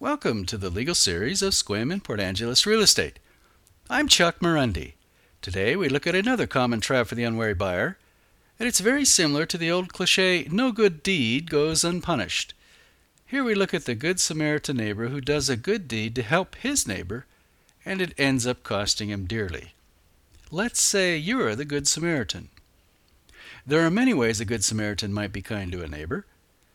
Welcome to the legal series of Sequim and Port Angeles Real Estate. I'm Chuck Marunde. Today we look at another common trap for the unwary buyer, and it's very similar to the old cliche no good deed goes unpunished. Here we look at the Good Samaritan neighbor who does a good deed to help his neighbor, and it ends up costing him dearly. Let's say you're the Good Samaritan. There are many ways a Good Samaritan might be kind to a neighbor.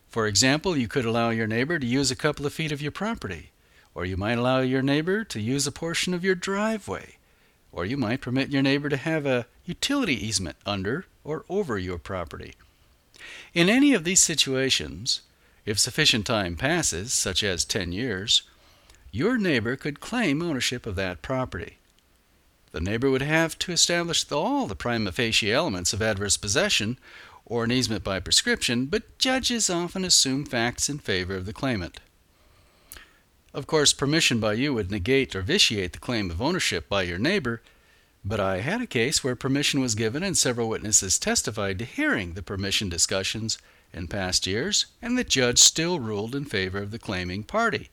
For example, you could allow your neighbor to use a couple of feet of your property, or you might allow your neighbor to use a portion of your driveway, or you might permit your neighbor to have a utility easement under or over your property. In any of these situations, if sufficient time passes, such as 10 years, your neighbor could claim ownership of that property. The neighbor would have to establish all the prima facie elements of adverse possession or an easement by prescription, but judges often assume facts in favor of the claimant. Of course, permission by you would negate or vitiate the claim of ownership by your neighbor, but I had a case where permission was given and several witnesses testified to hearing the permission discussions in past years, and the judge still ruled in favor of the claiming party.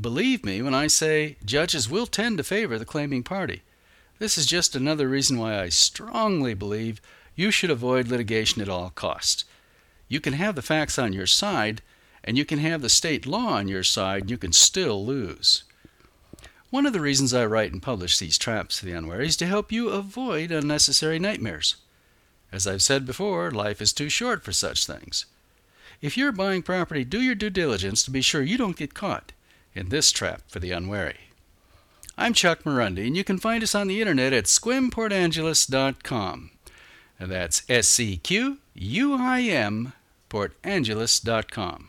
Believe me when I say judges will tend to favor the claiming party. This is just another reason why I strongly believe you should avoid litigation at all costs. You can have the facts on your side, and you can have the state law on your side, and you can still lose. One of the reasons I write and publish these traps for the unwary is to help you avoid unnecessary nightmares. As I've said before, life is too short for such things. If you're buying property, do your due diligence to be sure you don't get caught in this trap for the unwary. I'm Chuck Marunde, and you can find us on the internet at sequimportangeles.com. And that's S C Q U I M portangeles.com.